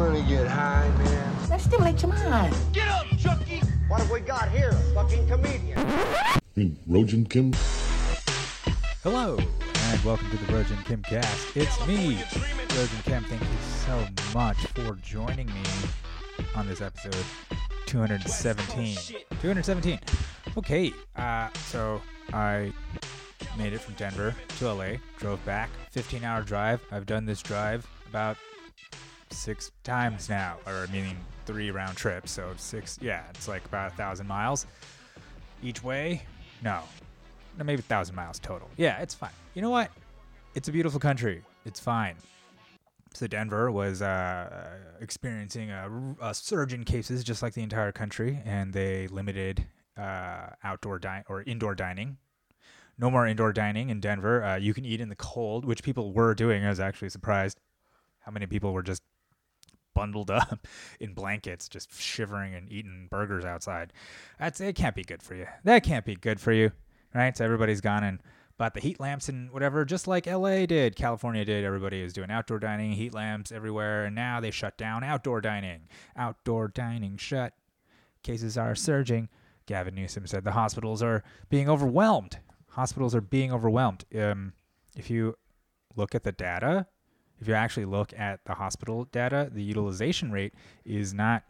wanna get high, man? Let's stimulate your mind. Get up, Chucky! What have we got here? A fucking comedian. Rojan Kim? Hello, and welcome to the Rojan Kim cast. It's me, Rojan Kim. Thank you so much for joining me on this episode 217. 217. Okay, uh, so I made it from Denver to LA, drove back, 15 hour drive. I've done this drive about six times now, or meaning three round trips. So six, yeah, it's like about a thousand miles each way. No, no, maybe a thousand miles total. Yeah, it's fine. You know what? It's a beautiful country. It's fine. So Denver was uh, experiencing a, a surge in cases, just like the entire country, and they limited uh, outdoor dining or indoor dining. No more indoor dining in Denver. Uh, you can eat in the cold, which people were doing. I was actually surprised how many people were just bundled up in blankets, just shivering and eating burgers outside. That's it. Can't be good for you. That can't be good for you, right? So everybody's gone and bought the heat lamps and whatever, just like LA did, California did. Everybody is doing outdoor dining, heat lamps everywhere, and now they shut down outdoor dining. Outdoor dining shut. Cases are surging. Gavin Newsom said the hospitals are being overwhelmed. Hospitals are being overwhelmed. Um, if you look at the data, if you actually look at the hospital data, the utilization rate is not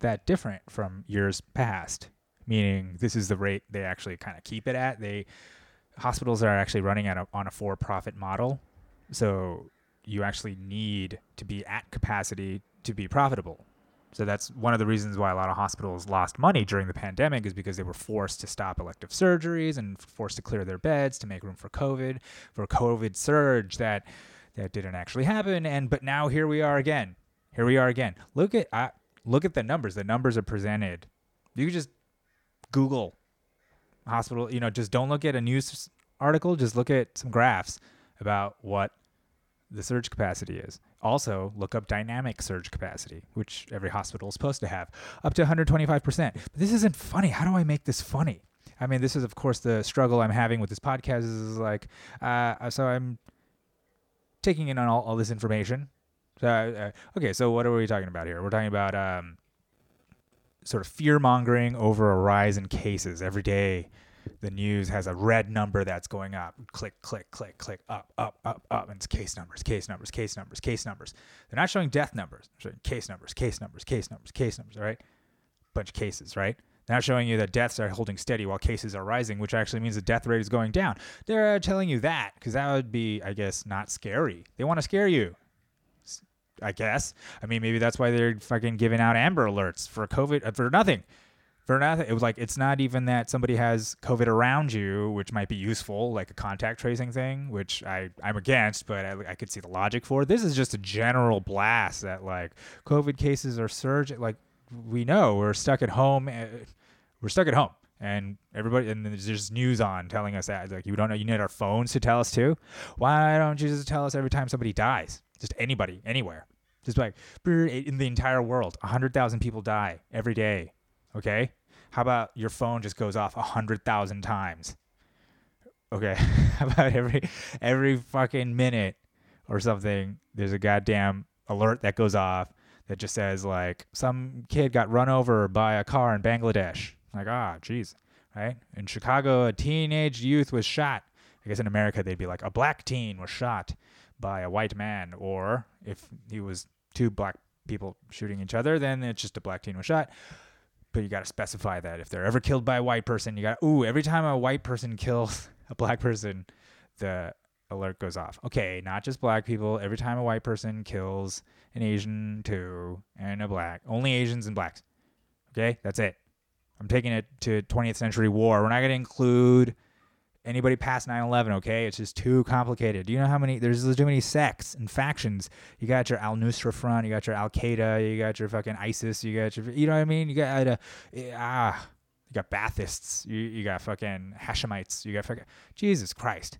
that different from years past. Meaning, this is the rate they actually kind of keep it at. They hospitals are actually running at a, on a for-profit model, so you actually need to be at capacity to be profitable. So that's one of the reasons why a lot of hospitals lost money during the pandemic is because they were forced to stop elective surgeries and forced to clear their beds to make room for COVID, for a COVID surge that that didn't actually happen. And but now here we are again. Here we are again. Look at uh, look at the numbers. The numbers are presented. You can just Google hospital. You know, just don't look at a news article. Just look at some graphs about what the surge capacity is. Also, look up dynamic surge capacity, which every hospital is supposed to have, up to 125%. But this isn't funny. How do I make this funny? I mean, this is, of course, the struggle I'm having with this podcast is like, uh, so I'm taking in on all, all this information. So, uh, okay, so what are we talking about here? We're talking about um, sort of fear mongering over a rise in cases every day the news has a red number that's going up. Click, click, click, click, up, up, up, up. And it's case numbers, case numbers, case numbers, case numbers. They're not showing death numbers. They're showing case numbers, case numbers, case numbers, case numbers, all right? Bunch of cases, right? They're showing you that deaths are holding steady while cases are rising, which actually means the death rate is going down. They're uh, telling you that because that would be, I guess, not scary. They want to scare you. I guess. I mean, maybe that's why they're fucking giving out Amber Alerts for COVID uh, for nothing for nothing. It was like it's not even that somebody has COVID around you, which might be useful, like a contact tracing thing, which I I'm against, but I, I could see the logic for. This is just a general blast that like COVID cases are surging. Like we know we're stuck at home. We're stuck at home. And everybody, and there's just news on telling us that, like, you don't know, you need our phones to tell us too. Why don't you just tell us every time somebody dies? Just anybody, anywhere. Just like, in the entire world, 100,000 people die every day. Okay? How about your phone just goes off 100,000 times? Okay. How about every every fucking minute or something there's a goddamn alert that goes off that just says like some kid got run over by a car in Bangladesh. Like, ah, jeez, right? In Chicago, a teenage youth was shot. I guess in America they'd be like a black teen was shot by a white man, or if he was two black people shooting each other, then it's just a black teen was shot. But you got to specify that if they're ever killed by a white person, you got ooh, every time a white person kills a black person, the alert goes off. Okay, not just black people. Every time a white person kills an Asian too, and a black, only Asians and blacks. Okay, that's it. I'm taking it to 20th century war. We're not going to include anybody past 9/11. Okay, it's just too complicated. Do you know how many? There's, there's too many sects and factions. You got your Al Nusra Front. You got your Al Qaeda. You got your fucking ISIS. You got your, you know what I mean? You got uh, ah, you got Baathists. You you got fucking Hashemites. You got fucking Jesus Christ.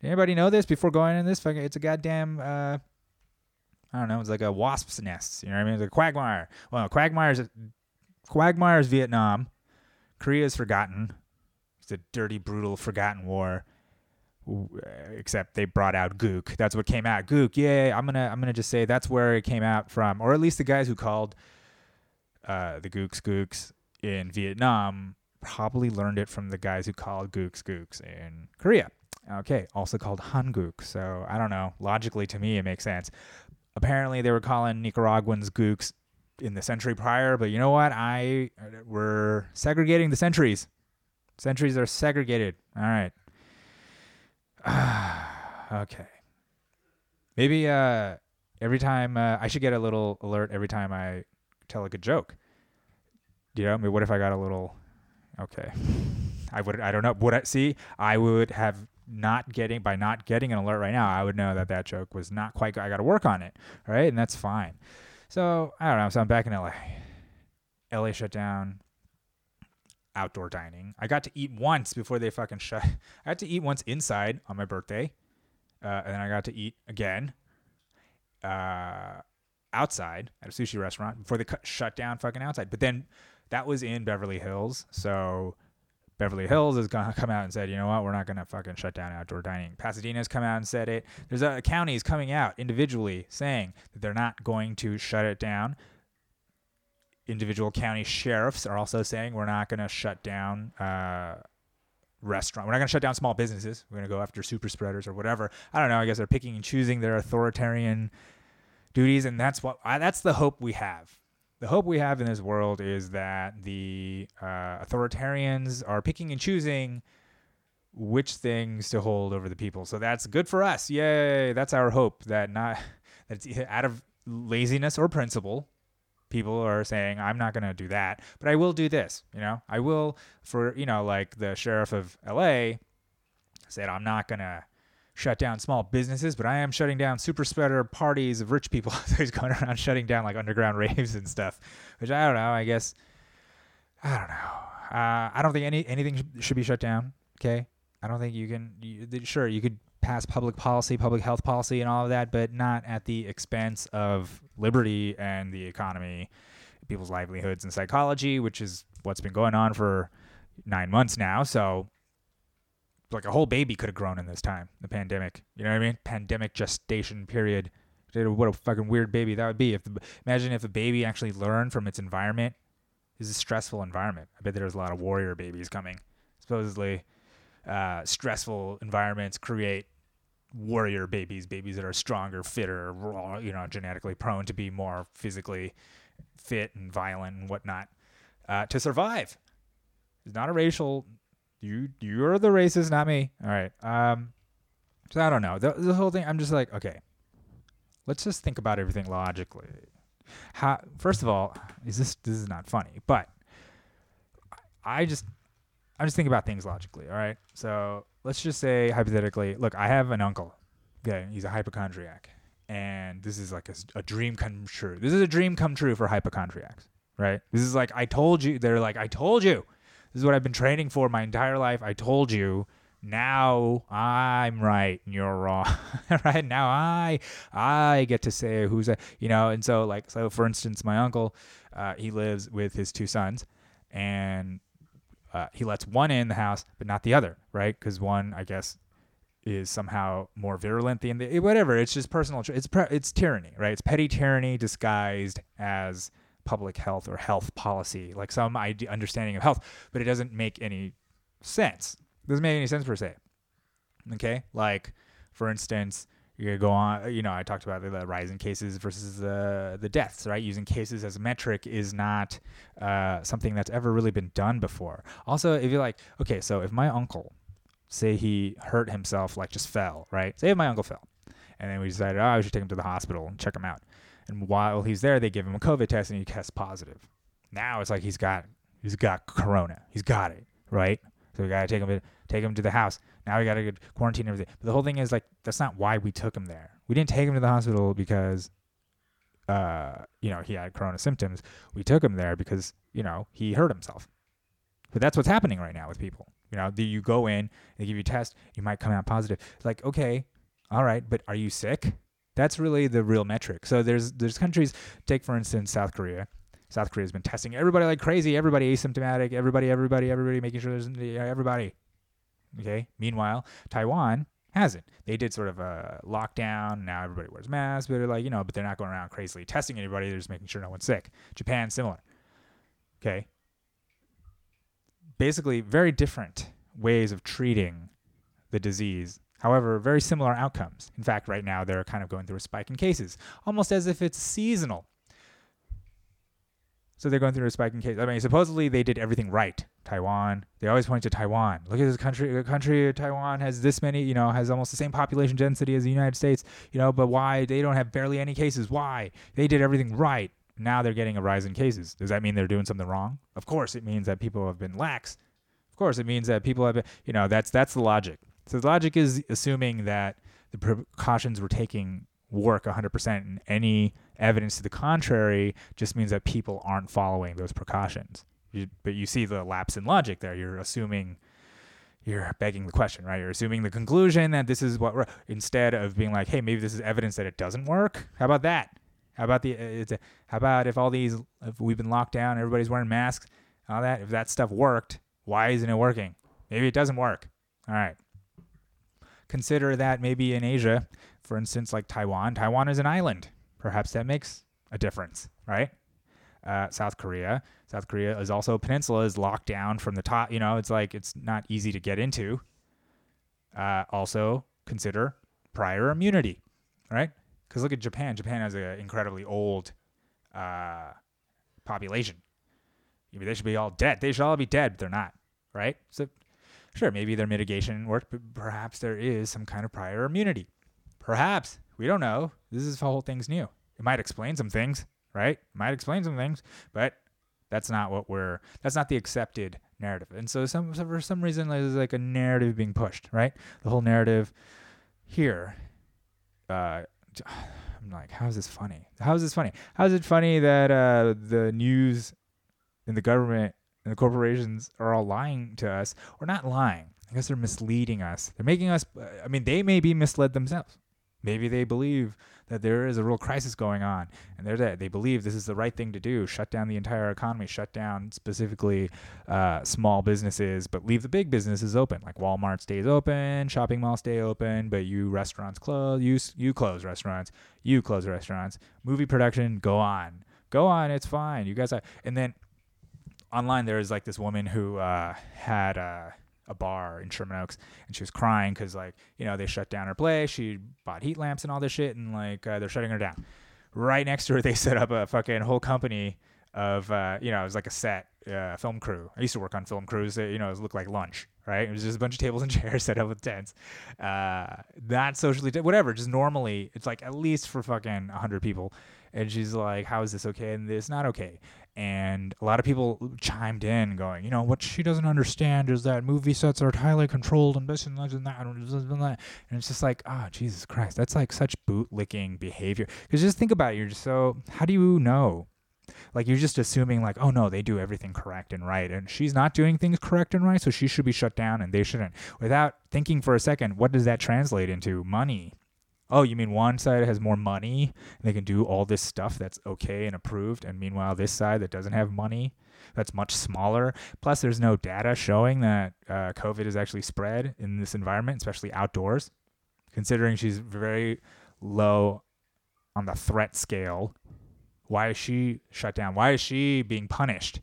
Did anybody know this before going in this? Fucking, it's a goddamn. Uh, I don't know. It's like a wasp's nest. You know what I mean? It's a quagmire. Well, quagmire's quagmire's Vietnam. Korea's forgotten. It's a dirty, brutal, forgotten war. except they brought out Gook. That's what came out. Gook. Yeah, I'm gonna I'm gonna just say that's where it came out from, or at least the guys who called uh, the Gooks Gooks in Vietnam probably learned it from the guys who called Gooks Gooks in Korea. Okay, also called Hanguk. So I don't know. Logically, to me, it makes sense. Apparently, they were calling Nicaraguans Gooks in the century prior, but you know what? I we're segregating the centuries. Centuries are segregated. All right. okay. Maybe uh, every time uh, I should get a little alert every time I tell a good joke. You know, I mean, what if I got a little? Okay, I would. I don't know. Would I see? I would have not getting by not getting an alert right now. I would know that that joke was not quite. I got to work on it. Right, and that's fine. So I don't know. So I'm back in LA. LA shut down. Outdoor dining. I got to eat once before they fucking shut. I had to eat once inside on my birthday, uh, and then I got to eat again. Uh, outside at a sushi restaurant before they cut, shut down fucking outside. But then that was in Beverly Hills, so Beverly Hills has come out and said, you know what, we're not gonna fucking shut down outdoor dining. Pasadena's come out and said it. There's uh, counties coming out individually saying that they're not going to shut it down. Individual county sheriffs are also saying we're not gonna shut down. Uh, restaurant. We're not going to shut down small businesses. We're going to go after super spreaders or whatever. I don't know. I guess they're picking and choosing their authoritarian duties, and that's what I, that's the hope we have. The hope we have in this world is that the uh, authoritarians are picking and choosing which things to hold over the people. So that's good for us. Yay! That's our hope. That not that it's out of laziness or principle. People are saying, I'm not going to do that, but I will do this. You know, I will, for, you know, like the sheriff of LA said, I'm not going to shut down small businesses, but I am shutting down super spreader parties of rich people. he's going around shutting down like underground raves and stuff, which I don't know. I guess I don't know. Uh, I don't think any anything should be shut down. Okay, I don't think you can. You, sure, you could pass public policy, public health policy, and all of that, but not at the expense of liberty and the economy, people's livelihoods and psychology, which is what's been going on for nine months now. So like a whole baby could have grown in this time, the pandemic. You know what I mean? Pandemic gestation period. What a fucking weird baby that would be. If the, imagine if a baby actually learned from its environment. This is a stressful environment. I bet there's a lot of warrior babies coming. Supposedly, uh, stressful environments create warrior babies, babies that are stronger, fitter, you know, genetically prone to be more physically fit and violent and whatnot uh, to survive. It's not a racial you you're the racist, not me. All right. Um, so I don't know the, the whole thing. I'm just like, okay, let's just think about everything logically. How first of all, is this this is not funny, but I just I'm just thinking about things logically. All right. So let's just say hypothetically, look, I have an uncle. Okay, he's a hypochondriac, and this is like a, a dream come true. This is a dream come true for hypochondriacs, right? This is like I told you. They're like I told you this is what I've been training for my entire life. I told you. Now I'm right and you're wrong. right now I I get to say who's a you know and so like so for instance my uncle uh, he lives with his two sons and uh, he lets one in the house but not the other right because one I guess is somehow more virulent than the whatever it's just personal it's it's tyranny right it's petty tyranny disguised as public health or health policy, like some idea, understanding of health, but it doesn't make any sense. It doesn't make any sense per se. Okay, like for instance, you go on. You know, I talked about the, the rise in cases versus the the deaths. Right, using cases as a metric is not uh, something that's ever really been done before. Also, if you're like, okay, so if my uncle, say he hurt himself, like just fell, right? Say if my uncle fell, and then we decided, oh, we should take him to the hospital and check him out. And while he's there, they give him a COVID test and he tests positive. Now it's like he's got he's got corona. He's got it, right? So we gotta take him to, take him to the house. Now we gotta quarantine everything. But the whole thing is like that's not why we took him there. We didn't take him to the hospital because uh, you know, he had corona symptoms. We took him there because, you know, he hurt himself. But that's what's happening right now with people. You know, the, you go in, they give you a test, you might come out positive. It's like, okay, all right, but are you sick? That's really the real metric. So there's there's countries. Take for instance South Korea. South Korea has been testing everybody like crazy. Everybody asymptomatic. Everybody, everybody, everybody, making sure there's everybody. Okay. Meanwhile, Taiwan Hasn't. They did sort of a lockdown. Now everybody wears masks, but they're like, you know, but they're not going around crazily testing anybody. They're just making sure no one's sick. Japan, similar. Okay. Basically, very different ways of treating the disease. However, very similar outcomes. In fact, right now they're kind of going through a spike in cases, almost as if it's seasonal. So they're going through a spike in cases. I mean, supposedly they did everything right. Taiwan, they always point to Taiwan. Look at this country. The country Taiwan has this many, you know, has almost the same population density as the United States, you know, but why they don't have barely any cases? Why? They did everything right. Now they're getting a rise in cases. Does that mean they're doing something wrong? Of course, it means that people have been lax. Of course, it means that people have been, you know, that's that's the logic. So the logic is assuming that the precautions we're taking work 100% and any evidence to the contrary just means that people aren't following those precautions. You, but you see the lapse in logic there. You're assuming, you're begging the question, right? You're assuming the conclusion that this is what, instead of being like, hey, maybe this is evidence that it doesn't work. How about that? How about the, it's a, how about if all these, if we've been locked down, everybody's wearing masks, all that, if that stuff worked, why isn't it working? Maybe it doesn't work. All right. Consider that maybe in Asia, for instance, like Taiwan, Taiwan is an island. Perhaps that makes a difference, right? Uh, South Korea, South Korea is also a peninsula, is locked down from the top. You know, it's like it's not easy to get into. Uh, also, consider prior immunity, right? Because look at Japan. Japan has an incredibly old uh, population. Maybe they should be all dead. They should all be dead, but they're not, right? So, sure, maybe their mitigation worked, but perhaps there is some kind of prior immunity. Perhaps. We don't know. This is the whole thing's new. It might explain some things, right? It might explain some things, but that's not what we're that's not the accepted narrative. And so some for some reason there's like a narrative being pushed, right? The whole narrative here uh I'm like, how is this funny? How is this funny? How is it funny that uh, the news and the government and the corporations are all lying to us, or not lying? I guess they're misleading us. They're making us. I mean, they may be misled themselves. Maybe they believe that there is a real crisis going on, and they're that they believe this is the right thing to do: shut down the entire economy, shut down specifically uh, small businesses, but leave the big businesses open. Like Walmart stays open, shopping malls stay open, but you restaurants close. You you close restaurants. You close restaurants. Movie production go on, go on. It's fine. You guys are. And then online there is like this woman who uh, had. Uh, a bar in Sherman Oaks, and she was crying because like you know they shut down her place. She bought heat lamps and all this shit, and like uh, they're shutting her down. Right next to her, they set up a fucking whole company of uh, you know it was like a set uh, film crew. I used to work on film crews. you know, it looked like lunch, right? It was just a bunch of tables and chairs set up with tents. Uh, not socially, whatever. Just normally, it's like at least for fucking hundred people. And she's like, "How is this okay?" And this not okay and a lot of people chimed in going, you know, what she doesn't understand is that movie sets are highly controlled and this and that and that. And it's just like, oh, Jesus Christ, that's like such bootlicking behavior. Because just think about it. You're just so, how do you know? Like you're just assuming like, oh no, they do everything correct and right, and she's not doing things correct and right, so she should be shut down and they shouldn't. Without thinking for a second, what does that translate into? Money oh, you mean one side has more money and they can do all this stuff that's okay and approved, and meanwhile this side that doesn't have money, that's much smaller. Plus, there's no data showing that uh, COVID is actually spread in this environment, especially outdoors. Considering she's very low on the threat scale, why is she shut down? Why is she being punished?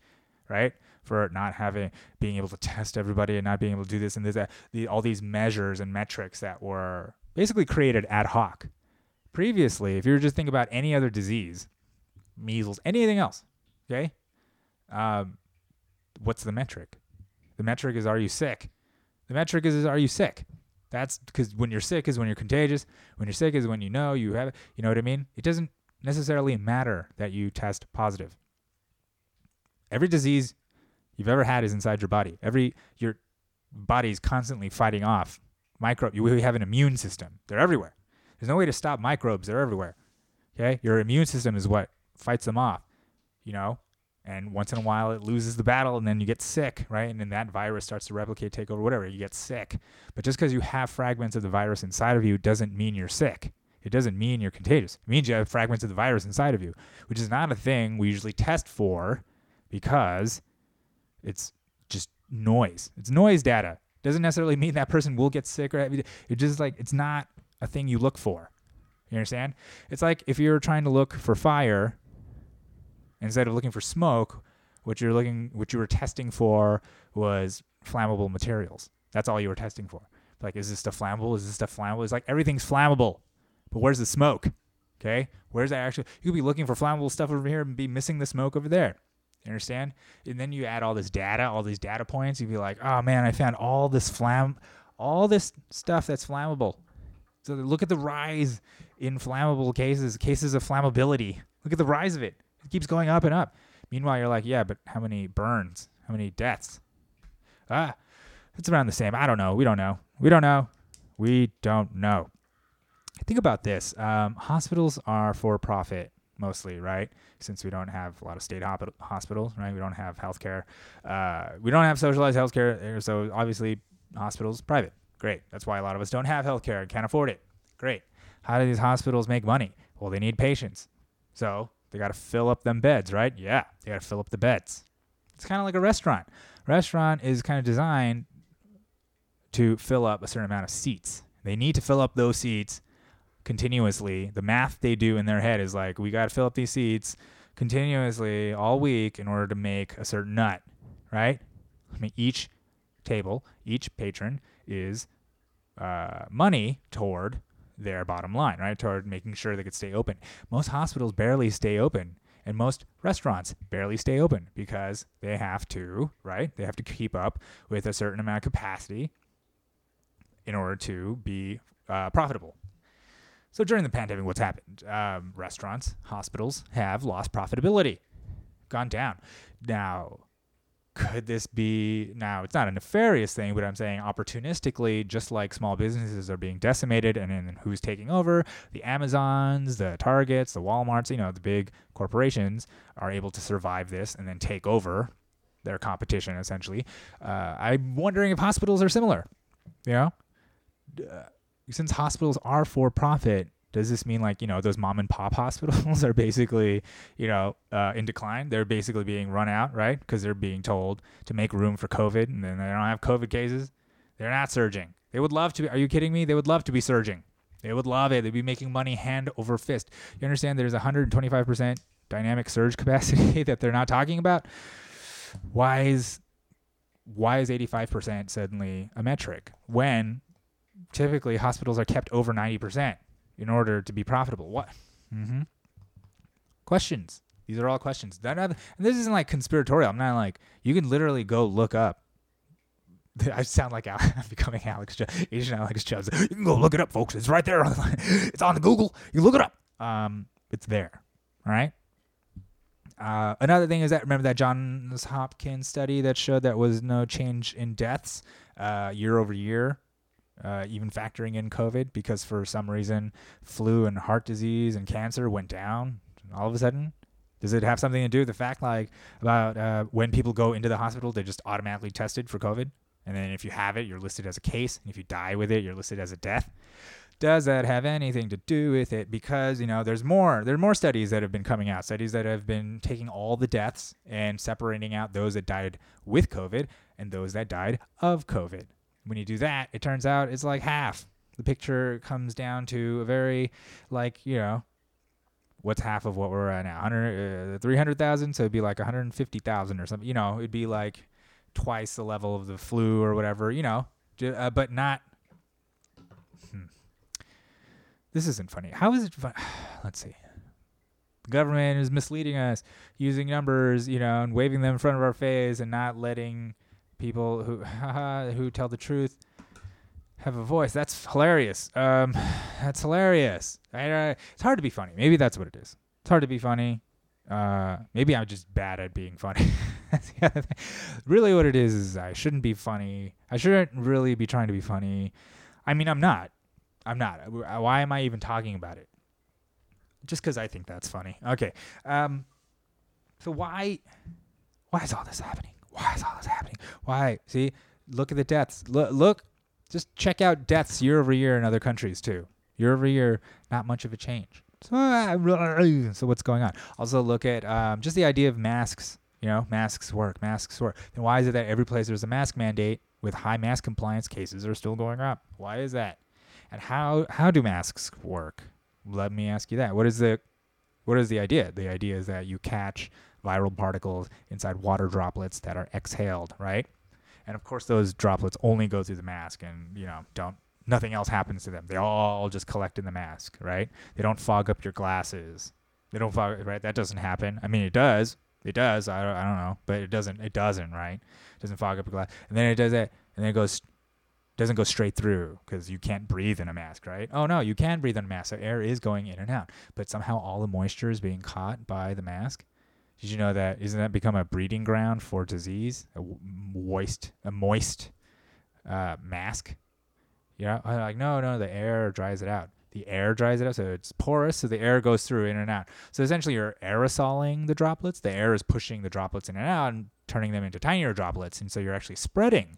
Right? for not having being able to test everybody and not being able to do this and this that, the, all these measures and metrics that were basically created ad hoc. Previously, if you were just thinking about any other disease, measles, anything else, okay, um, what's the metric? The metric is are you sick? The metric is, is are you sick? That's because when you're sick is when you're contagious. When you're sick is when you know you have it. You know what I mean? It doesn't necessarily matter that you test positive. Every disease you've ever had is inside your body. Every your body's constantly fighting off microbe. We have an immune system. They're everywhere. There's no way to stop microbes. They're everywhere. Okay, your immune system is what fights them off. You know, and once in a while it loses the battle, and then you get sick, right? And then that virus starts to replicate, take over, whatever. You get sick. But just because you have fragments of the virus inside of you doesn't mean you're sick. It doesn't mean you're contagious. It means you have fragments of the virus inside of you, which is not a thing we usually test for because it's just noise. It's noise data. Doesn't necessarily mean that person will get sick or it's just like it's not a thing you look for. You understand? It's like if you're trying to look for fire instead of looking for smoke, what you're looking what you were testing for was flammable materials. That's all you were testing for. Like, is this stuff flammable? Is this stuff flammable? It's like everything's flammable. But where's the smoke? Okay? Where's that actually you could be looking for flammable stuff over here and be missing the smoke over there. You understand? And then you add all this data, all these data points, you'd be like, oh man, I found all this flam all this stuff that's flammable. So look at the rise in flammable cases, cases of flammability. Look at the rise of it. It keeps going up and up. Meanwhile, you're like, yeah, but how many burns? How many deaths? Ah, it's around the same. I don't know. We don't know. We don't know. We don't know. Think about this. Um, hospitals are for profit mostly, right? Since we don't have a lot of state hop- hospitals, right? We don't have healthcare. Uh, we don't have socialized healthcare. So obviously, hospitals private. Great. That's why a lot of us don't have healthcare and can't afford it. Great. How do these hospitals make money? Well, they need patients. So they got to fill up them beds, right? Yeah, they got to fill up the beds. It's kind of like a restaurant. Restaurant is kind of designed to fill up a certain amount of seats. They need to fill up those seats continuously. The math they do in their head is like, we got to fill up these seats continuously all week in order to make a certain nut, right? I mean, each table, each patron is uh, money toward their bottom line, right? Toward making sure they could stay open. Most hospitals barely stay open, and most restaurants barely stay open because they have to, right? They have to keep up with a certain amount of capacity in order to be uh, profitable. So during the pandemic, what's happened? Um, restaurants, hospitals have lost profitability, gone down. Now, could this be now it's not a nefarious thing but i'm saying opportunistically just like small businesses are being decimated and then who's taking over the amazons the targets the walmarts you know the big corporations are able to survive this and then take over their competition essentially uh, i'm wondering if hospitals are similar you know uh, since hospitals are for profit does this mean like you know those mom and pop hospitals are basically you know uh, in decline? They're basically being run out right? Because they're being told to make room for covid and then they don't have covid cases. They're not surging. They would love to be, are you kidding me? They would love to be surging. They would love it. They'd be making money hand over fist. You understand there's 125% dynamic surge capacity that they're not talking about? Why is why is 85% suddenly a metric when typically hospitals are kept over 90% in order to be profitable. What? Mm-hmm. Questions. These are all questions. That and this isn't like conspiratorial. I'm not like you can literally go look up. I sound like I'm becoming Alex Jones, Asian Alex Jones. You can go look it up, folks. It's right there. On the, it's on the Google. You look it up. Um, it's there. All right. Uh, another thing is that remember that Johns Hopkins study that showed that was no change in deaths uh, year over year uh, even factoring in COVID, because for some reason flu and heart disease and cancer went down all of a sudden? Does it have something to do with the fact, like, about uh, when people go into the hospital, they're just automatically tested for COVID? And then if you have it, you're listed as a case. And if you die with it, you're listed as a death. Does that have anything to do with it? Because, you know, there's more. There are more studies that have been coming out, studies that have been taking all the deaths and separating out those that died with COVID and those that died of COVID. When you do that, it turns out it's like half. The picture comes down to a very, like, you know, what's half of what we're at now? 100, uh, 300,000? So it'd be like 150,000 or something. You know, it'd be like twice the level of the flu or whatever, you know, uh, but not. Hmm. This isn't funny. How is it fun? Let's see. The government is misleading us using numbers, you know, and waving them in front of our face and not letting people who who tell the truth have a voice. That's hilarious. Um, that's hilarious. I, uh, it's hard to be funny. Maybe that's what it is. It's hard to be funny. Uh, maybe I'm just bad at being funny. really, what it is is I shouldn't be funny. I shouldn't really be trying to be funny. I mean, I'm not. I'm not. Why am I even talking about it? Just because I think that's funny. Okay. Um, so why, why is all this happening? Why is all this happening? Why? See, look at the deaths. Look, look, just check out deaths year over year in other countries too. Year over year, not much of a change. So, uh, so what's going on? Also, look at um, just the idea of masks. You know, masks work, masks work. Then why is it that every place there's a mask mandate, with high mask compliance cases are still going up. Why is that? And how how do masks work? Let me ask you that. What is the what is the idea? The idea is that you catch viral particles inside water droplets that are exhaled, right? And of course those droplets only go through the mask and, you know, don't nothing else happens to them. They all just collect in the mask, right? They don't fog up your glasses. They don't fog, right? That doesn't happen. I mean, it does. It does. I don't, I don't know, but it doesn't. It doesn't, right? It doesn't fog up your glass, and then it does it, and then it goes, doesn't go straight through because you can't breathe in a mask, right? Oh no, you can breathe in a mask. So air is going in and out, but somehow all the moisture is being caught by the mask. Did you know that? Isn't that become a breeding ground for disease? A moist, a moist uh, mask. Yeah, I'm like no, no, the air dries it out the air dries it out, so it's porous, so the air goes through in and out. So essentially, you're aerosoling the droplets. The air is pushing the droplets in and out and turning them into tinier droplets, and so you're actually spreading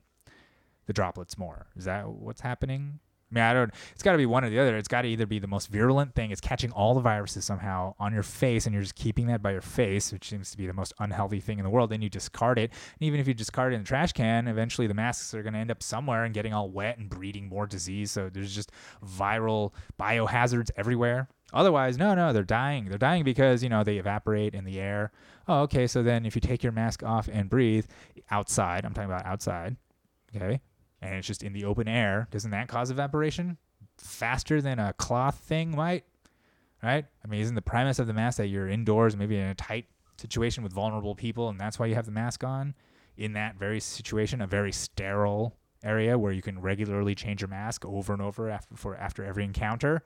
the droplets more. Is that what's happening? I mean, I don't. It's got to be one or the other. It's got to either be the most virulent thing. It's catching all the viruses somehow on your face, and you're just keeping that by your face, which seems to be the most unhealthy thing in the world. Then you discard it, and even if you discard it in the trash can, eventually the masks are going to end up somewhere and getting all wet and breeding more disease. So there's just viral biohazards everywhere. Otherwise, no, no, they're dying. They're dying because you know they evaporate in the air. Oh, okay. So then, if you take your mask off and breathe outside, I'm talking about outside. Okay, and it's just in the open air, doesn't that cause evaporation faster than a cloth thing might? Right? I mean, isn't the premise of the mask that you're indoors, maybe in a tight situation with vulnerable people, and that's why you have the mask on? In that very situation, a very sterile area where you can regularly change your mask over and over after for after every encounter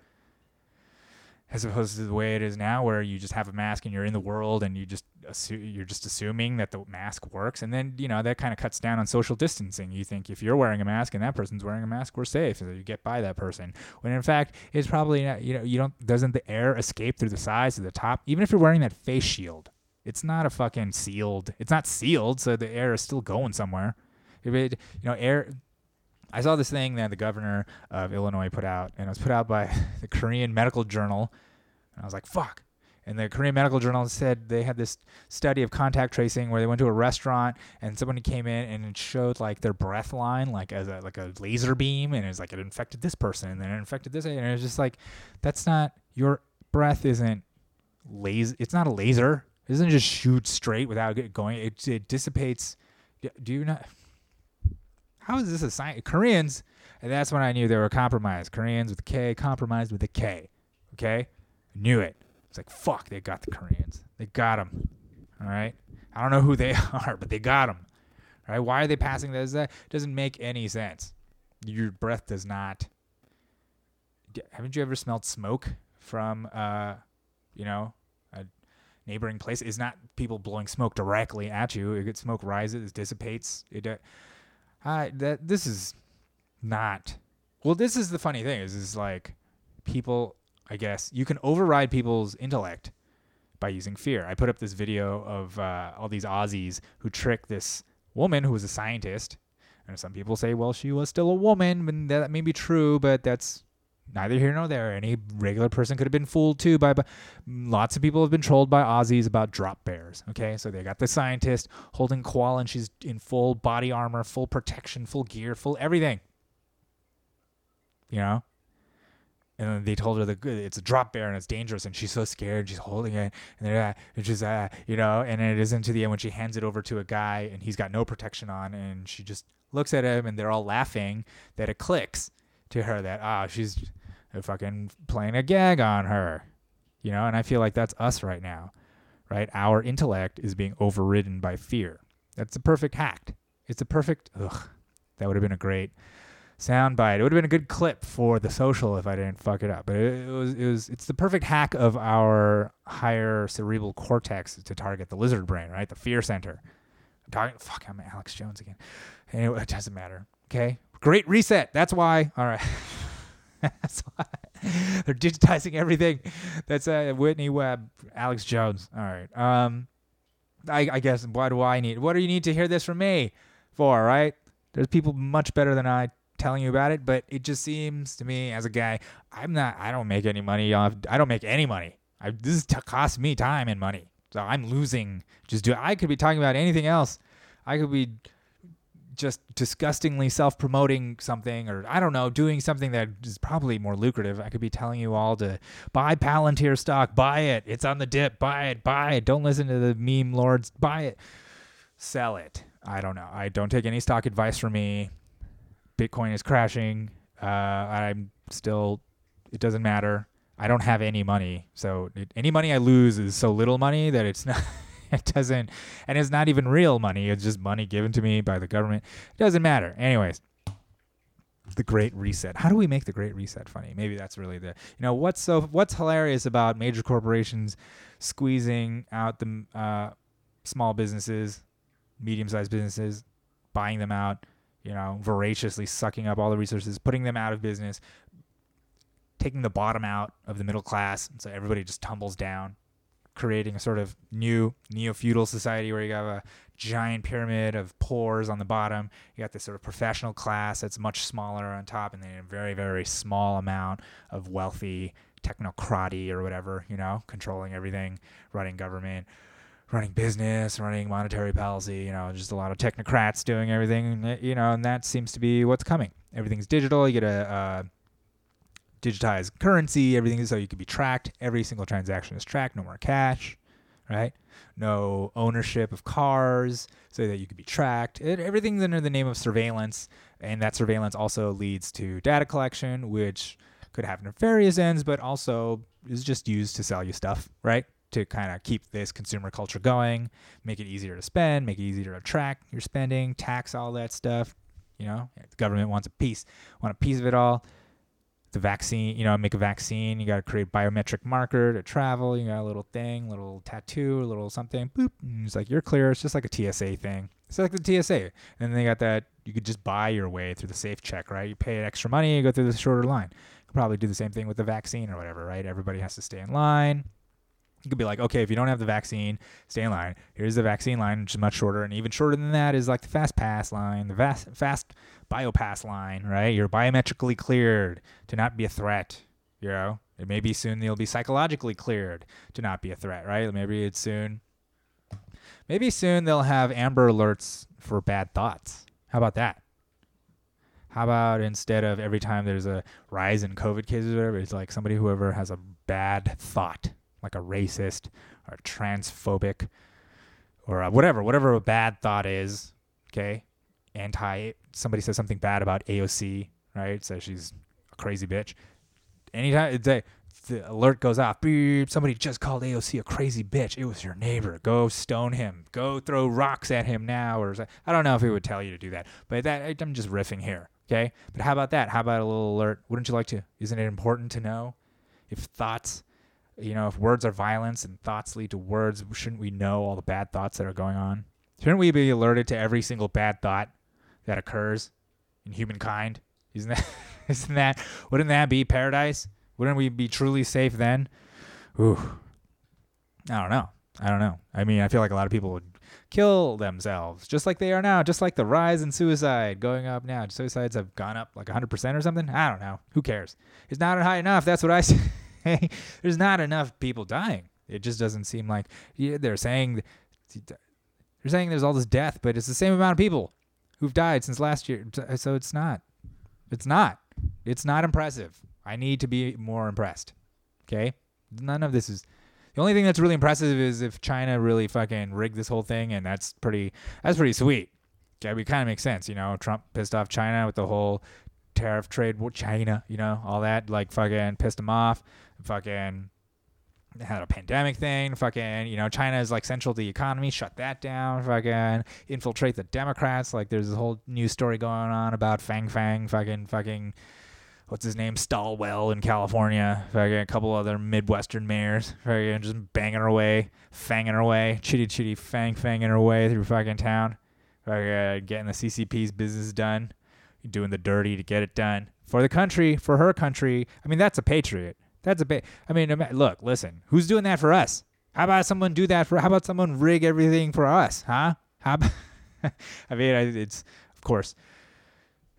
as opposed to the way it is now where you just have a mask and you're in the world and you just you're just assuming that the mask works. And then you know that kind of cuts down on social distancing. You think if you're wearing a mask and that person's wearing a mask we're safe. So you get by that person. When in fact it's probably not, you know you don't doesn't the air escape through the sides of the top? Even if you're wearing that face shield it's not a fucking sealed it's not sealed so the air is still going somewhere. If it you know air I saw this thing that the governor of Illinois put out, and it was put out by the Korean Medical Journal. And I was like, fuck. And the Korean Medical Journal said they had this study of contact tracing where they went to a restaurant and somebody came in and it showed like their breath line like as a like a laser beam and it's like it infected this person and then it infected this and it was just like that's not your breath isn't laser it's not a laser it doesn't just shoot straight without it going it, it dissipates do you not how is this a sign? Koreans, and that's when I knew they were compromised. Koreans with K, compromised with a K. Okay? Knew it. It's like, fuck, they got the Koreans. They got them. All right? I don't know who they are, but they got them. All right? Why are they passing this? That doesn't make any sense. Your breath does not. Haven't you ever smelled smoke from, uh, you know, a neighboring place? Is not people blowing smoke directly at you. It smoke rises, it dissipates. It. Uh, I that this is not. Well, this is the funny thing is is like people. I guess you can override people's intellect by using fear. I put up this video of uh, all these Aussies who trick this woman who was a scientist. And some people say, well, she was still a woman, and that may be true, but that's neither here nor there. Any regular person could have been fooled too by, by lots of people have been trolled by Aussies about drop bears. Okay, so they got the scientist holding koala and she's in full body armor, full protection, full gear, full everything. You know, and they told her that it's a drop bear and it's dangerous, and she's so scared. She's holding it, and they're uh, uh, you know, and it isn't to the end when she hands it over to a guy and he's got no protection on, and she just looks at him, and they're all laughing that it clicks to her that ah she's fucking playing a gag on her, you know. And I feel like that's us right now, right? Our intellect is being overridden by fear. That's a perfect hack. It's a perfect. Ugh, that would have been a great sound bite. It would have been a good clip for the social if I didn't fuck it up. But it, it, was it was it's the perfect hack of our higher cerebral cortex to target the lizard brain, right? The fear center. I'm talking fuck, I'm Alex Jones again. Anyway, it doesn't matter. Okay? Great reset. That's why. All right. That's why they're digitizing everything. That's uh, Whitney Webb, Alex Jones. All right. Um, I, I guess why do I need? What do you need to hear this from me for? Right? There's people much better than I telling you about it, but it just seems to me as a guy, I'm not. I don't make any money off. I don't make any money. I, this is t- cost me time and money, so I'm losing. Just do. I could be talking about anything else. I could be just disgustingly self-promoting something or I don't know, doing something that is probably more lucrative. I could be telling you all to buy Palantir stock, buy it. It's on the dip, buy it, buy it. Don't listen to the meme lords, buy it. Sell it. I don't know. I don't take any stock advice from me. Bitcoin is crashing. Uh, I'm still it doesn't matter. I don't have any money. So it, any money I lose is so little money that it's not it doesn't and it's not even real money it's just money given to me by the government it doesn't matter anyways the great reset how do we make the great reset funny maybe that's really the you know what's so what's hilarious about major corporations squeezing out the uh, small businesses medium-sized businesses buying them out you know voraciously sucking up all the resources putting them out of business taking the bottom out of the middle class so everybody just tumbles down creating a sort of new neo-feudal society where you have a giant pyramid of pores on the bottom. You got this sort of professional class that's much smaller on top, and then a very, very small amount of wealthy technocracy or whatever, you know, controlling everything, running government, running business, running monetary policy, you know, just a lot of technocrats doing everything, eh, you know, and that seems to be what's coming. Everything's digital. You get a, a digitized currency, everything is so you can be tracked. Every single transaction is tracked, no more cash, right? No ownership of cars so that you can be tracked. It, everything's under the name of surveillance, and that surveillance also leads to data collection, which could have nefarious ends, but also is just used to sell you stuff, right? To kind of keep this consumer culture going, make it easier to spend, make it easier to track your spending, tax all that stuff. You know, the government wants a piece, want a piece of it all the vaccine, you know, make a vaccine, you got to create biometric marker to travel. You got a little thing, little tattoo, a little something. Boop. And it's like you're clear. It's just like a TSA thing. It's like the TSA. And then they got that you could just buy your way through the safe check, right? You pay extra money, you go through the shorter line. You could probably do the same thing with the vaccine or whatever, right? Everybody has to stay in line. You could be like, okay, if you don't have the vaccine, stay in line. Here's the vaccine line, which is much shorter, and even shorter than that is like the fast pass line, the fast fast biopass line, right? You're biometrically cleared to not be a threat. You know, it maybe soon you'll be psychologically cleared to not be a threat, right? Maybe it's soon. Maybe soon they'll have Amber Alerts for bad thoughts. How about that? How about instead of every time there's a rise in COVID cases or whatever, it's like somebody whoever has a bad thought, like a racist or transphobic or whatever, whatever a bad thought is, okay? Anti somebody says something bad about AOC, right? Says she's a crazy bitch. Anytime the, the alert goes off, beep, somebody just called AOC a crazy bitch. It was your neighbor. Go stone him. Go throw rocks at him now. Or I don't know if it would tell you to do that, but that I'm just riffing here. Okay, but how about that? How about a little alert? Wouldn't you like to? Isn't it important to know if thoughts, you know, if words are violence and thoughts lead to words? Shouldn't we know all the bad thoughts that are going on? Shouldn't we be alerted to every single bad thought that occurs in humankind. Isn't that isn't that wouldn't that be paradise? Wouldn't we be truly safe then? Ooh. I don't know. I don't know. I mean, I feel like a lot of people would kill themselves just like they are now, just like the rise in suicide going up now. Suicides have gone up like 100% or something. I don't know. Who cares? It's not high enough. That's what I say. There's not enough people dying. It just doesn't seem like yeah, they're saying they're saying there's all this death, but it's the same amount of people who've died since last year. So it's not. It's not. It's not impressive. I need to be more impressed. Okay? None of this is. The only thing that's really impressive is if China really fucking rigged this whole thing, and that's pretty. That's pretty sweet. Okay, it kind of makes sense. You know, Trump pissed off China with the whole tariff trade with China. You know, all that like fucking pissed him off. Fucking had a pandemic thing. Fucking, you know, China is like central to the economy. Shut that down. Fucking infiltrate the Democrats. Like, there's a whole news story going on about Fang Fang. Fucking, fucking, what's his name? Swalwell in California. Fucking a couple other Midwestern mayors. Fucking just banging her way, fanging her way, chitty chitty fang fanging her way through fucking town. Fucking getting the CCP's business done, doing the dirty to get it done for the country, for her country. I mean, that's a patriot. That's a. I mean, look, listen. Who's doing that for us? How about someone do that for? How about someone rig everything for us? Huh? How? About, I mean, it's of course.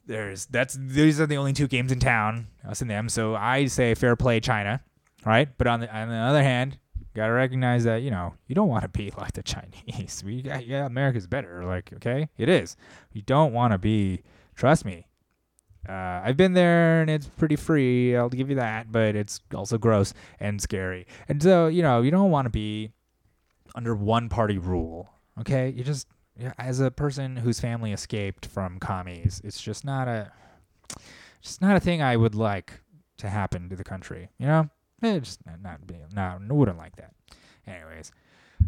There's that's these are the only two games in town, us and them. So I say fair play, China, right? But on the on the other hand, gotta recognize that you know you don't want to be like the Chinese. We got, yeah, America's better. Like okay, it is. You don't want to be. Trust me. Uh, I've been there and it's pretty free. I'll give you that, but it's also gross and scary. And so you know you don't want to be under one party rule. Okay, you just as a person whose family escaped from commies, it's just not a just not a thing I would like to happen to the country. You know, eh, just not not be not wouldn't like that. Anyways,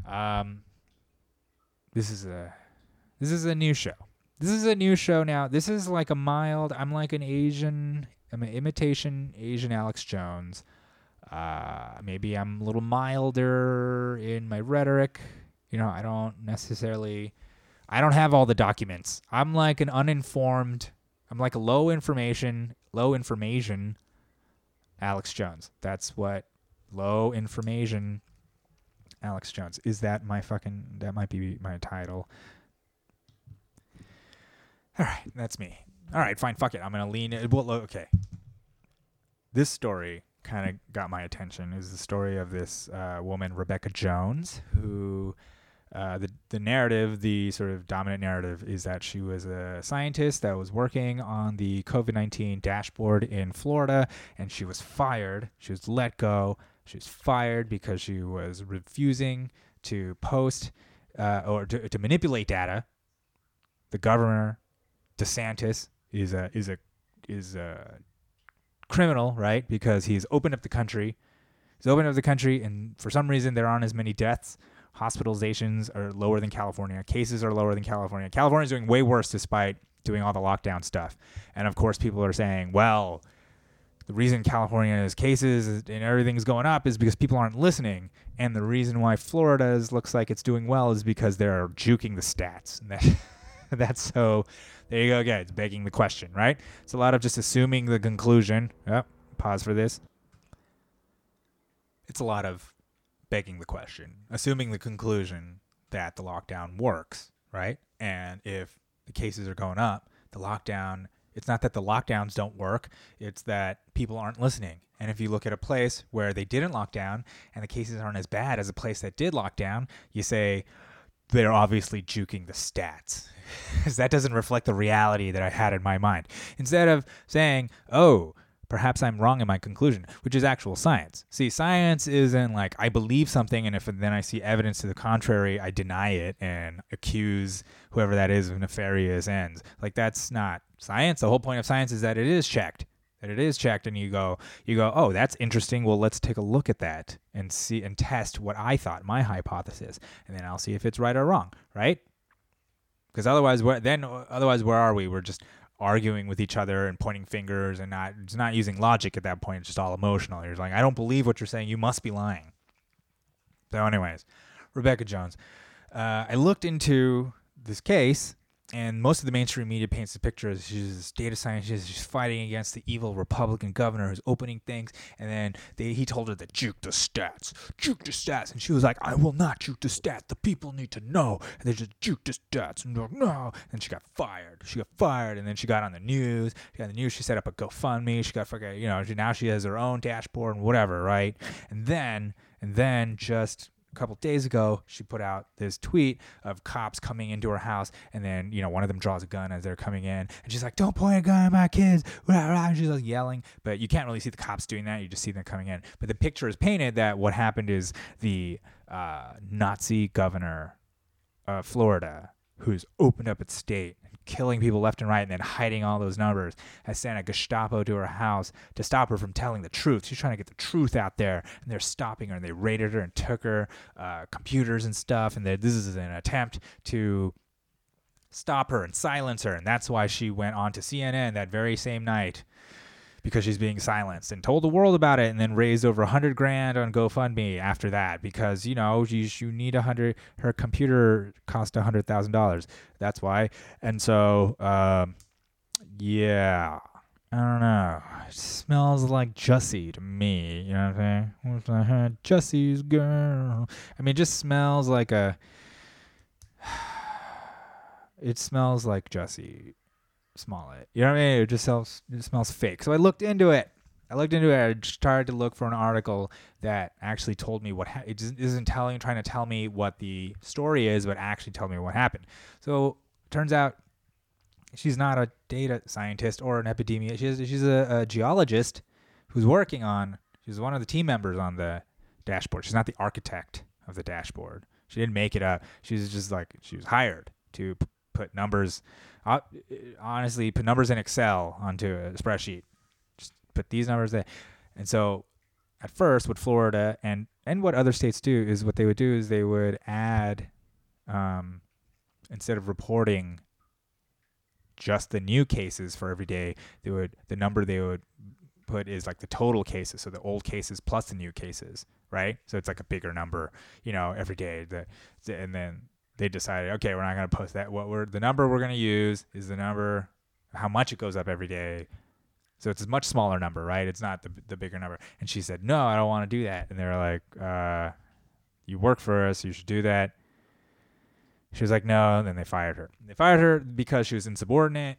um, this is a this is a new show. This is a new show now. This is like a mild. I'm like an Asian. I'm an imitation Asian Alex Jones. Uh, maybe I'm a little milder in my rhetoric. You know, I don't necessarily. I don't have all the documents. I'm like an uninformed. I'm like a low information, low information Alex Jones. That's what low information Alex Jones. Is that my fucking that might be my title. All right, that's me. All right, fine, fuck it. I'm to lean in. Well, okay. This story kind of got my attention is the story of this uh, woman Rebecca Jones who uh, the the narrative, the sort of dominant narrative, is that she was a scientist that was working on the COVID nineteen dashboard in Florida, and she was fired. She was let go. She was fired because she was refusing to post uh, or to, to manipulate data. The governor, DeSantis, is a is a is a criminal, right? Because he's opened up the country. He's opened up the country, and for some reason there aren't as many deaths hospitalizations are lower than California. Cases are lower than California. California's doing way worse despite doing all the lockdown stuff. And of course, people are saying, well, the reason California California's cases and everything's going up is because people aren't listening. And the reason why Florida's looks like it's doing well is because they're juking the stats. That's so, there you go again. It's begging the question, right? It's a lot of just assuming the conclusion. Oh, pause for this. It's a lot of begging the question, assuming the conclusion that the lockdown works, right? And if the cases are going up, the lockdown, it's not that the lockdowns don't work, it's that people aren't listening. And if you look at a place where they didn't lock down and the cases aren't as bad as a place that did lock down, you say, they're obviously juking the stats. Because that doesn't reflect the reality that I had in my mind. Instead of saying, oh, perhaps I'm wrong in my conclusion, which is actual science. See, science isn't like I believe something and if then I see evidence to the contrary, I deny it and accuse whoever that is of nefarious ends. Like that's not science. The whole point of science is that it is checked. That it is checked and you go you go, "Oh, that's interesting. Well, let's take a look at that and see and test what I thought, my hypothesis, and then I'll see if it's right or wrong, right? Because otherwise, where then otherwise, where are we? We're just arguing with each other and pointing fingers and not it's not using logic at that point. It's just all emotional. You're like, I don't believe what you're saying. You must be lying. So, anyways, Rebecca Jones. Uh, I looked into this case and most of the mainstream media paints the picture as she's this data scientist, she's fighting against the evil Republican governor who's opening things, and then they, he told her to juke the stats, juke the stats, and she was like, "I will not juke the stats. The people need to know." And they just juke the stats, and like, no, and she got fired. She got fired, and then she got on the news. She got on the news. She set up a GoFundMe. She got fucking, you know, now she has her own dashboard and whatever, right? And then, and then just couple days ago, she put out this tweet of cops coming into her house, and then you know one of them draws a gun as they're coming in, and she's like, "Don't point a gun at my kids!" And she's like yelling, but you can't really see the cops doing that. You just see them coming in. But the picture is painted that what happened is the uh, Nazi governor of Florida, who's opened up its state killing people left and right and then hiding all those numbers, has sent a Gestapo to her house to stop her from telling the truth. She's trying to get the truth out there, and they're stopping her, and they raided her and took her uh, computers and stuff. And this is an attempt to stop her and silence her, and that's why she went on to CNN that very same night because she's being silenced and told the world about it and then raised over a hundred grand on GoFundMe after that because you know you, you need a hundred her computer cost a hundred thousand dollars. That's why. And so um, yeah I don't know. It smells like Jussie to me you know what I'm saying? Jussie's girl. I mean it just smells like a it smells like Jussie Smollett. You know what I mean? It just smells it smells fake. So I looked into it. I looked into it. I tried to look for an article that actually told me what ha- it isn't- isn't telling, trying to tell me what the story is, but actually tell me what happened. So turns out she's not a data scientist or an epidemiologist. She's, she's a, a geologist who's working on. She's one of the team members on the dashboard. She's not the architect of the dashboard. She didn't make it up. She was just like she was hired to p- put numbers. Honestly, put numbers in Excel onto a spreadsheet. Just put these numbers there. And so, at first, what Florida and and what other states do is what they would do is they would add, um, instead of reporting just the new cases for every day, they would the number they would put is like the total cases, so the old cases plus the new cases, right? So it's like a bigger number, you know, every day. The- and then they decided, okay, we're not going to post that. What we're the number we're going to use is the number how much it goes up every day. So it's a much smaller number, right? It's not the the bigger number. And she said, no, I don't want to do that. And they were like, uh, you work for us, you should do that. She was like, no. And then they fired her. They fired her because she was insubordinate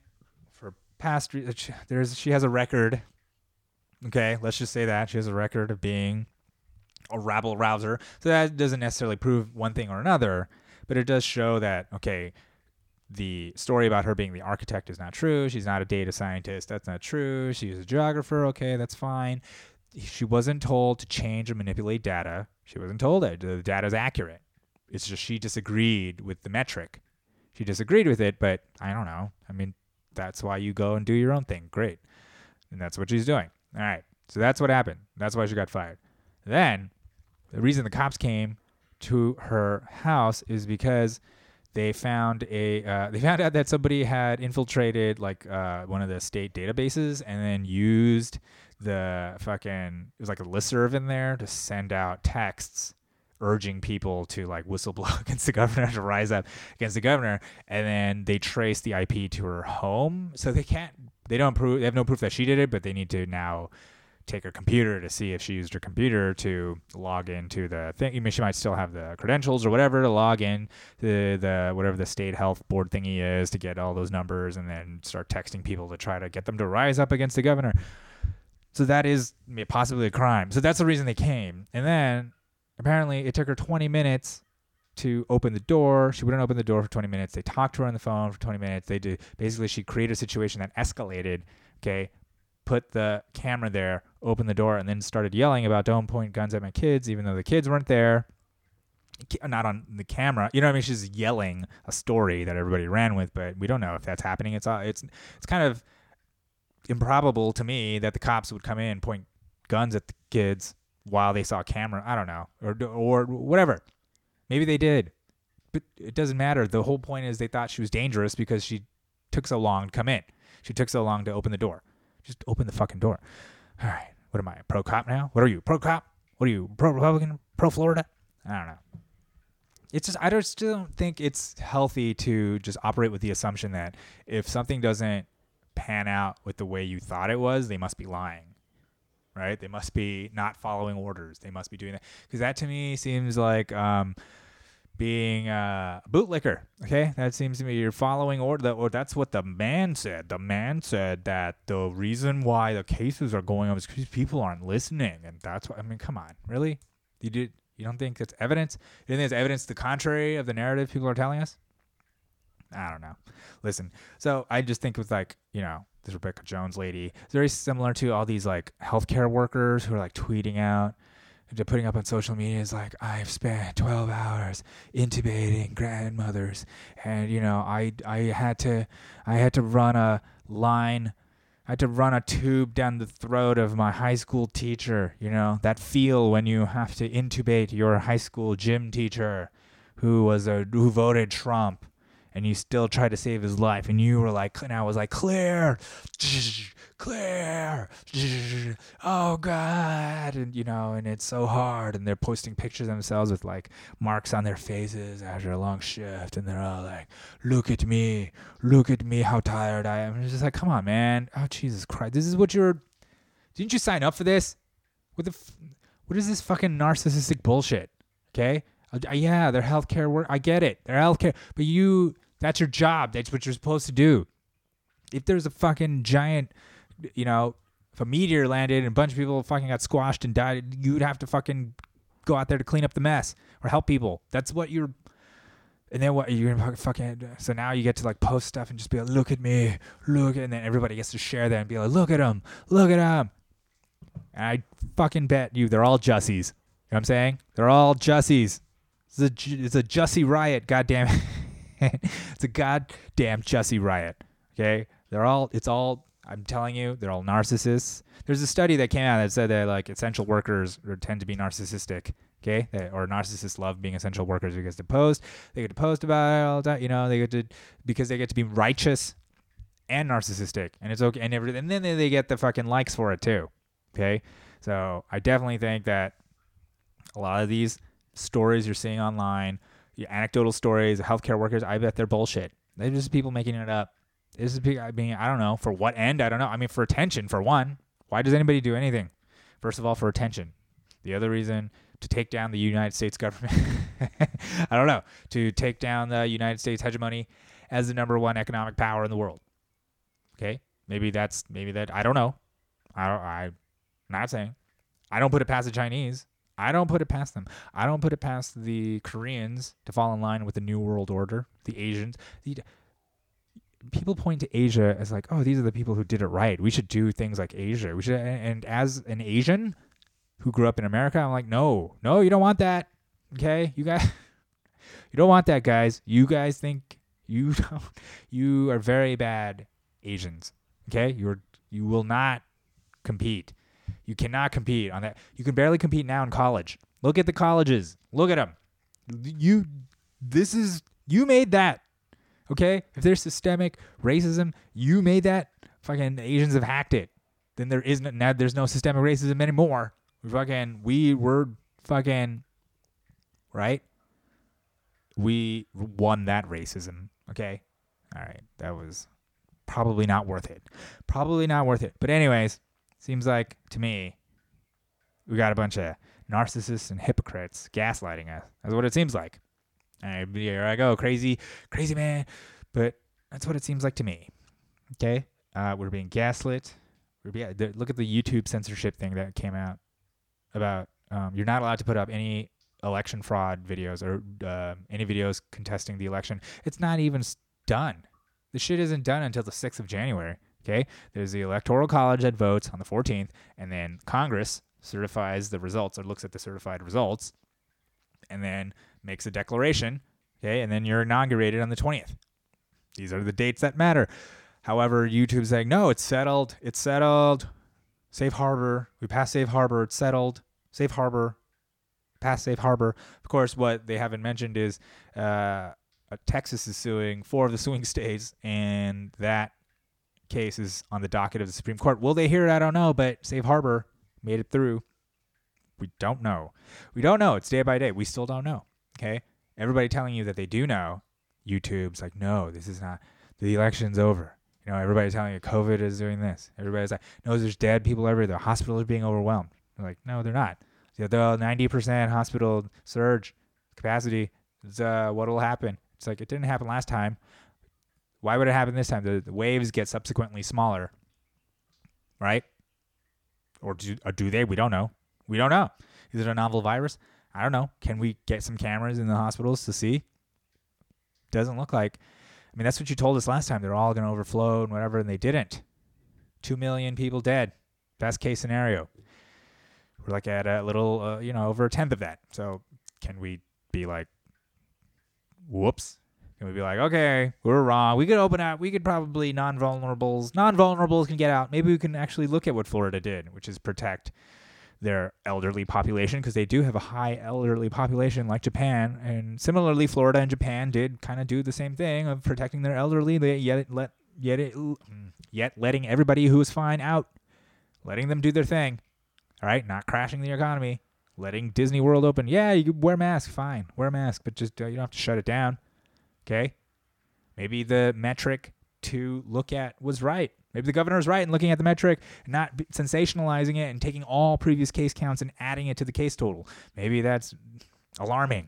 for past. Re- there's she has a record. Okay, let's just say that she has a record of being a rabble rouser. So that doesn't necessarily prove one thing or another, but it does show that okay, the story about her being the architect is not true. She's not a data scientist. That's not true. She's a geographer. Okay, that's fine. She wasn't told to change or manipulate data. She wasn't told that the data is accurate. It's just she disagreed with the metric. She disagreed with it, but I don't know. I mean, that's why you go and do your own thing. Great. And that's what she's doing. All right. So that's what happened. That's why she got fired. Then the reason the cops came to her house is because they found a uh, they found out that somebody had infiltrated like uh, one of the state databases and then used the fucking it was like a listserv in there to send out texts urging people to like whistleblow against the governor to rise up against the governor. And then they traced the IP to her home. So they can't they don't prove they have no proof that she did it but they need to now take her computer to see if she used her computer to log into the thing. I mean, she might still have the credentials or whatever to log in to the whatever the state health board thingy is to get all those numbers and then start texting people to try to get them to rise up against the governor. So that is possibly a crime. So that's the reason they came. And then apparently it took her 20 minutes to open the door. She wouldn't open the door for 20 minutes. They talked to her on the phone for 20 minutes. They did basically she created a situation that escalated. Okay, put the camera there, opened the door, and then started yelling about don't point guns at my kids, even though the kids weren't there. Not on the camera, you know what I mean? She's yelling a story that everybody ran with, but we don't know if that's happening. It's all it's it's kind of improbable to me that the cops would come in, point guns at the kids while they saw a camera. I don't know, or or whatever. Maybe they did, but it doesn't matter. The whole point is they thought she was dangerous because she took so long to come in. She took so long to open the door. Just open the fucking door. All right. What am I? Pro cop now? What are you? Pro cop? What are you? Pro Republican? Pro Florida? I don't know. It's just I still don't think it's healthy to just operate with the assumption that if something doesn't pan out with the way you thought it was, they must be lying. Right? They must be not following orders. They must be doing that because that to me seems like um, being a bootlicker. Okay, that seems to me you're following order. Or that's what the man said. The man said that the reason why the cases are going up is because people aren't listening, and that's what I mean. Come on, really? You did? You don't think it's evidence? You think it's evidence the contrary of the narrative people are telling us? I don't know. Listen, so I just think with like you know this Rebecca Jones lady, it's very similar to all these like healthcare workers who are like tweeting out putting up on social media is like I've spent 12 hours intubating grandmothers. And you know I I had to I had to run a line I had to run a tube down the throat of my high school teacher you know? That feel when you have to intubate your high school gym teacher who was a who voted Trump and you still tried to save his life. And you were like and I was like clear clear oh god. And you know and it's so hard. And they're posting pictures themselves with like marks on their faces after a long shift. And they're all like look at me look at me how tired I am. And it's just like come on man. Oh Jesus Christ. This is what you're didn't you sign up for this? What the f- what is this fucking narcissistic bullshit? Okay Uh, yeah they're healthcare work I get it they're healthcare but you that's your job that's what you're supposed to do if there's a fucking giant, you know, If a meteor landed and a bunch of people fucking got squashed and died, you'd have to fucking go out there to clean up the mess or help people. That's what you're. And then what you're gonna fucking. So now you get to like post stuff and just be like, look at me, look, and then everybody gets to share that and be like, look at him, look at him. And I fucking bet you they're all Jussies. You know what I'm saying? They're all Jussies. It's a, it's a Jussie riot, goddamn it. it's a goddamn Jussie riot. Okay? They're all, it's all, I'm telling you, they're all narcissists. There's a study that came out that said that like essential workers tend to be narcissistic. Okay? That, or narcissists love being essential workers because they post, they get to post about it all time, you know, they get to, because they get to be righteous and narcissistic. And it's okay. And, everything. and then they get the fucking likes for it too. Okay? So I definitely think that a lot of these stories you're seeing online, your anecdotal stories healthcare workers, I bet they're bullshit. They're just people making it up. This is I mean, I don't know for what end. I don't know. I mean, for attention, for one. Why does anybody do anything? First of all, for attention. The other reason to take down the United States government. I don't know to take down the United States hegemony as the number one economic power in the world. Okay, maybe that's maybe that. I don't know. I don't. I'm not saying. I don't put it past the Chinese. I don't put it past them. I don't put it past the Koreans to fall in line with the New World Order, the Asians. The, people point to Asia as like, oh, these are the people who did it right. We should do things like Asia. We should. And as an Asian who grew up in America, I'm like, no, no, you don't want that. Okay, you guys, you don't want that, guys. You guys think you don't. You are very bad Asians. Okay, you're you will not compete. You cannot compete on that. You can barely compete now in college. Look at the colleges. Look at them. You, this is you made that. Okay, if there's systemic racism, you made that. Fucking Asians have hacked it. Then there isn't now. There's no systemic racism anymore. We fucking we were fucking right. We won that racism. Okay, all right. That was probably not worth it. Probably not worth it. But anyways, seems like to me we got a bunch of narcissists and hypocrites gaslighting us. That's what it seems like. Right, here I go, crazy, crazy man. But that's what it seems like to me. Okay, uh, we're being gaslit. We're being, look at the YouTube censorship thing that came out about um, you're not allowed to put up any election fraud videos or uh, any videos contesting the election. It's not even done. The shit isn't done until the 6th of January. Okay, there's the electoral college that votes on the 14th, and then Congress certifies the results or looks at the certified results, and then makes a declaration. Okay, and then you're inaugurated on the 20th. These are the dates that matter. However, YouTube's saying no, it's settled. It's settled. Safe harbor. We passed safe harbor. It's settled. Safe harbor. Passed safe harbor. Of course, what they haven't mentioned is uh, Texas is suing four of the swing states, and that case is on the docket of the Supreme Court. Will they hear it? I don't know, but safe harbor made it through. We don't know. We don't know. It's day by day. We still don't know. Okay. Everybody telling you that they do know. YouTube's like, no, this is not. The election's over. You know, everybody's telling you COVID is doing this. Everybody's like, no, there's dead people everywhere. The hospitals are being overwhelmed. They're like, no, they're not. The 90% hospital surge capacity is uh, what will happen. It's like, it didn't happen last time. Why would it happen this time? The, the waves get subsequently smaller, right? Or do, or do they? We don't know. We don't know. Is it a novel virus? I don't know. Can we get some cameras in the hospitals to see? Doesn't look like. I mean, that's what you told us last time. They're all going to overflow and whatever, and they didn't. Two million people dead. Best case scenario. We're like at a little, uh, you know, over a tenth of that. So can we be like, whoops? Can we be like, okay, we're wrong. We could open up. We could probably non-vulnerables. Non-vulnerables can get out. Maybe we can actually look at what Florida did, which is protect their elderly population because they do have a high elderly population like Japan and similarly Florida and Japan did kind of do the same thing of protecting their elderly they yet let yet it, mm, yet letting everybody who is fine out letting them do their thing all right not crashing the economy letting Disney World open yeah you wear a mask fine wear a mask but just uh, you don't have to shut it down okay maybe the metric to look at was right Maybe the governor's right in looking at the metric, not sensationalizing it and taking all previous case counts and adding it to the case total. Maybe that's alarming.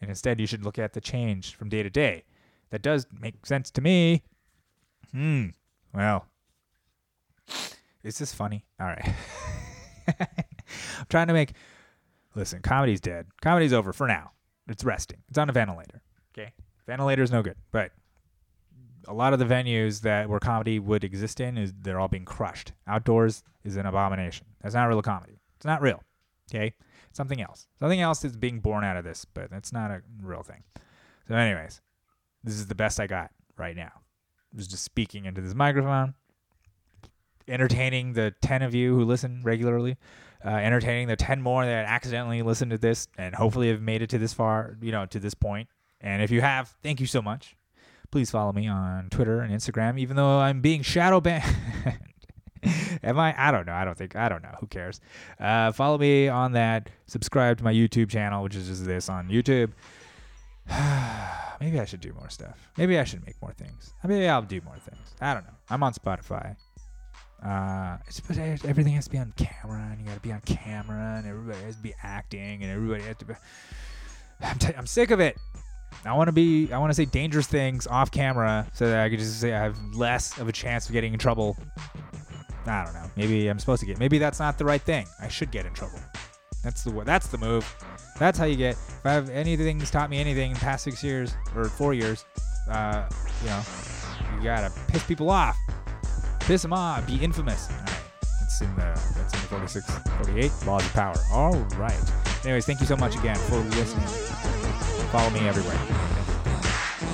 And instead, you should look at the change from day to day. That does make sense to me. Hmm. Well, Is this funny? All right. I'm trying to make. Listen, comedy's dead. Comedy's over for now. It's resting. It's on a ventilator. Okay, ventilator's no good. But a lot of the venues that where comedy would exist in is they're all being crushed. Outdoors is an abomination. That's not real comedy. It's not real. Okay, something else. Something else is being born out of this, but that's not a real thing. So, anyways, this is the best I got right now. I was just speaking into this microphone, entertaining the 10 of you who listen regularly, uh, entertaining the 10 more that accidentally listened to this and hopefully have made it to this far, you know, to this point. And if you have, thank you so much. Please follow me on Twitter and Instagram, even though I'm being shadow banned. Am I? I don't know. I don't think. I don't know. Who cares? Uh, follow me on that. Subscribe to my YouTube channel, which is just this on YouTube. Maybe I should do more stuff. Maybe I should make more things. Maybe I'll do more things. I don't know. I'm on Spotify. Uh, it's, everything has to be on camera, and you got to be on camera, and everybody has to be acting, and everybody has to be. I'm, t- I'm sick of it. I want to be. I want to say dangerous things off camera so that I could just say I have less of a chance of getting in trouble. I don't know. Maybe I'm supposed to get. Maybe that's not the right thing. I should get in trouble. That's the that's the move. That's how you get. If I have anything's taught me anything in past six years or four years, uh, you know, you gotta piss people off, piss them off, be infamous. All right, that's in the that's in the 46, 48 laws of power. All right. Anyways, thank you so much again for listening. Follow me everywhere.